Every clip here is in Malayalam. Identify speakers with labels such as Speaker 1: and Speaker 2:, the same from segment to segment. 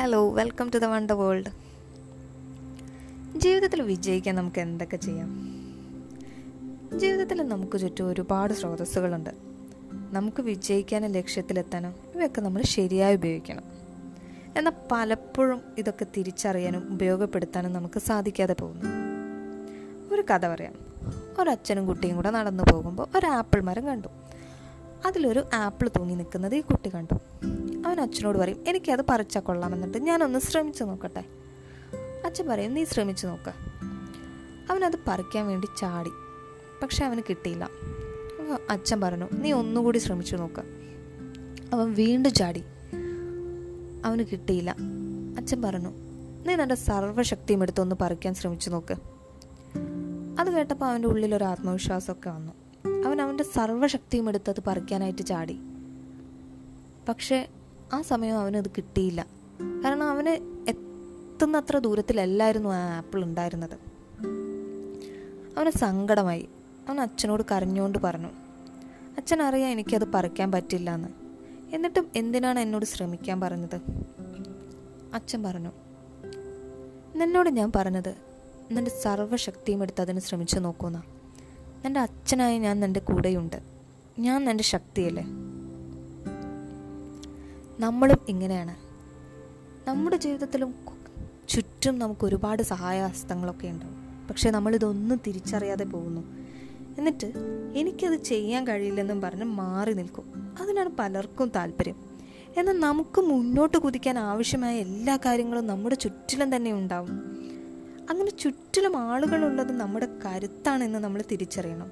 Speaker 1: Hello welcome to the wonder world ജീവിതത്തിൽ വിജയിക്കാൻ നമുക്ക് എന്തൊക്കെ ചെയ്യാം? ജീവിതത്തിൽ നമുക്ക് ചുറ്റും ഒരുപാട് സ്രോതസ്സുകളുണ്ട്. നമുക്ക് വിജയിക്കാനും ലക്ഷ്യത്തിലെത്താനും ഇവയൊക്കെ നമ്മൾ ശരിയായി ഉപയോഗിക്കണം. എന്നാൽ പലപ്പോഴും ഇതൊക്കെ തിരിച്ചറിയാനും ഉപയോഗപ്പെടുത്താനും നമുക്ക് സാധിക്കാതെ പോകുന്നു. ഒരു കഥ പറയാം. ഒരച്ഛനും കുട്ടിയും കൂടെ നടന്നു പോകുമ്പോൾ ഒരു ആപ്പിൾ മരം കണ്ടു. അതിലൊരു ആപ്പിൾ തൂങ്ങി നിൽക്കുന്നത് ഈ കുട്ടി കണ്ടു. അവൻ അച്ഛനോട് പറയും എനിക്കത് പറിച്ചാൽ കൊള്ളാമെന്നുണ്ട്. ഞാനൊന്ന് ശ്രമിച്ചു നോക്കട്ടെ. അച്ഛൻ പറയും നീ ശ്രമിച്ചു നോക്ക. അവനത് പറിക്കാൻ വേണ്ടി ചാടി. പക്ഷെ അവന് കിട്ടിയില്ല. അച്ഛൻ പറഞ്ഞു നീ ഒന്നുകൂടി ശ്രമിച്ചു നോക്ക. അവൻ വീണ്ടും ചാടി. അവന് കിട്ടിയില്ല. അച്ഛൻ പറഞ്ഞു നീ നിന്റെ സർവശക്തിയും എടുത്തൊന്ന് പറിക്കാൻ ശ്രമിച്ചു നോക്ക്. അത് കേട്ടപ്പോൾ അവന്റെ ഉള്ളിൽ ഒരു ആത്മവിശ്വാസമൊക്കെ വന്നു. അവൻ അവന്റെ സർവശക്തിയും എടുത്ത് അത് പറിക്കാനായിട്ട് ചാടി. പക്ഷേ ആ സമയം അവനത് കിട്ടിയില്ല. കാരണം അവന് എത്തുന്നത്ര ദൂരത്തിലല്ലായിരുന്നു ആ ആപ്പിൾ ഉണ്ടായിരുന്നത്. അവന് സങ്കടമായി. അവൻ അച്ഛനോട് കരഞ്ഞുകൊണ്ട് പറഞ്ഞു അച്ഛൻ അറിയാം എനിക്കത് പറിക്കാൻ പറ്റില്ല എന്ന് എന്നിട്ടും എന്തിനാണ് എന്നോട് ശ്രമിക്കാൻ പറഞ്ഞത്? അച്ഛൻ പറഞ്ഞു നിന്നോട് ഞാൻ പറഞ്ഞത് നിന്റെ സർവശക്തിയും എടുത്ത് അതിന് ശ്രമിച്ചു നോക്കുന്ന. നിന്റെ അച്ഛനായി ഞാൻ നിന്റെ കൂടെയുണ്ട്. ഞാൻ നിന്റെ ശക്തിയല്ലേ? നമ്മളും ഇങ്ങനെയാണ്. നമ്മുടെ ജീവിതത്തിലും ചുറ്റും നമുക്ക് ഒരുപാട് സഹായഹസ്തങ്ങളൊക്കെ ഉണ്ടാവും. പക്ഷെ നമ്മളിതൊന്നും തിരിച്ചറിയാതെ പോകുന്നു. എന്നിട്ട് എനിക്കത് ചെയ്യാൻ കഴിയില്ലെന്നും പറഞ്ഞ് മാറി നിൽക്കും. അതിനാണ് പലർക്കും താല്പര്യം. എന്നാൽ നമുക്ക് മുന്നോട്ട് കുതിക്കാൻ ആവശ്യമായ എല്ലാ കാര്യങ്ങളും നമ്മുടെ ചുറ്റിലും തന്നെ ഉണ്ടാവും. അങ്ങനെ ചുറ്റിലും ആളുകളുള്ളത് നമ്മുടെ കരുത്താണെന്ന് നമ്മൾ തിരിച്ചറിയണം.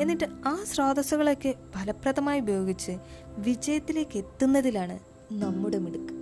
Speaker 1: എന്നിട്ട് ആ സ്രോതസ്സുകളൊക്കെ ഫലപ്രദമായി ഉപയോഗിച്ച് വിജയത്തിലേക്ക് എത്തുന്നതിലാണ് നമ്മുടെ മിടുക്ക്.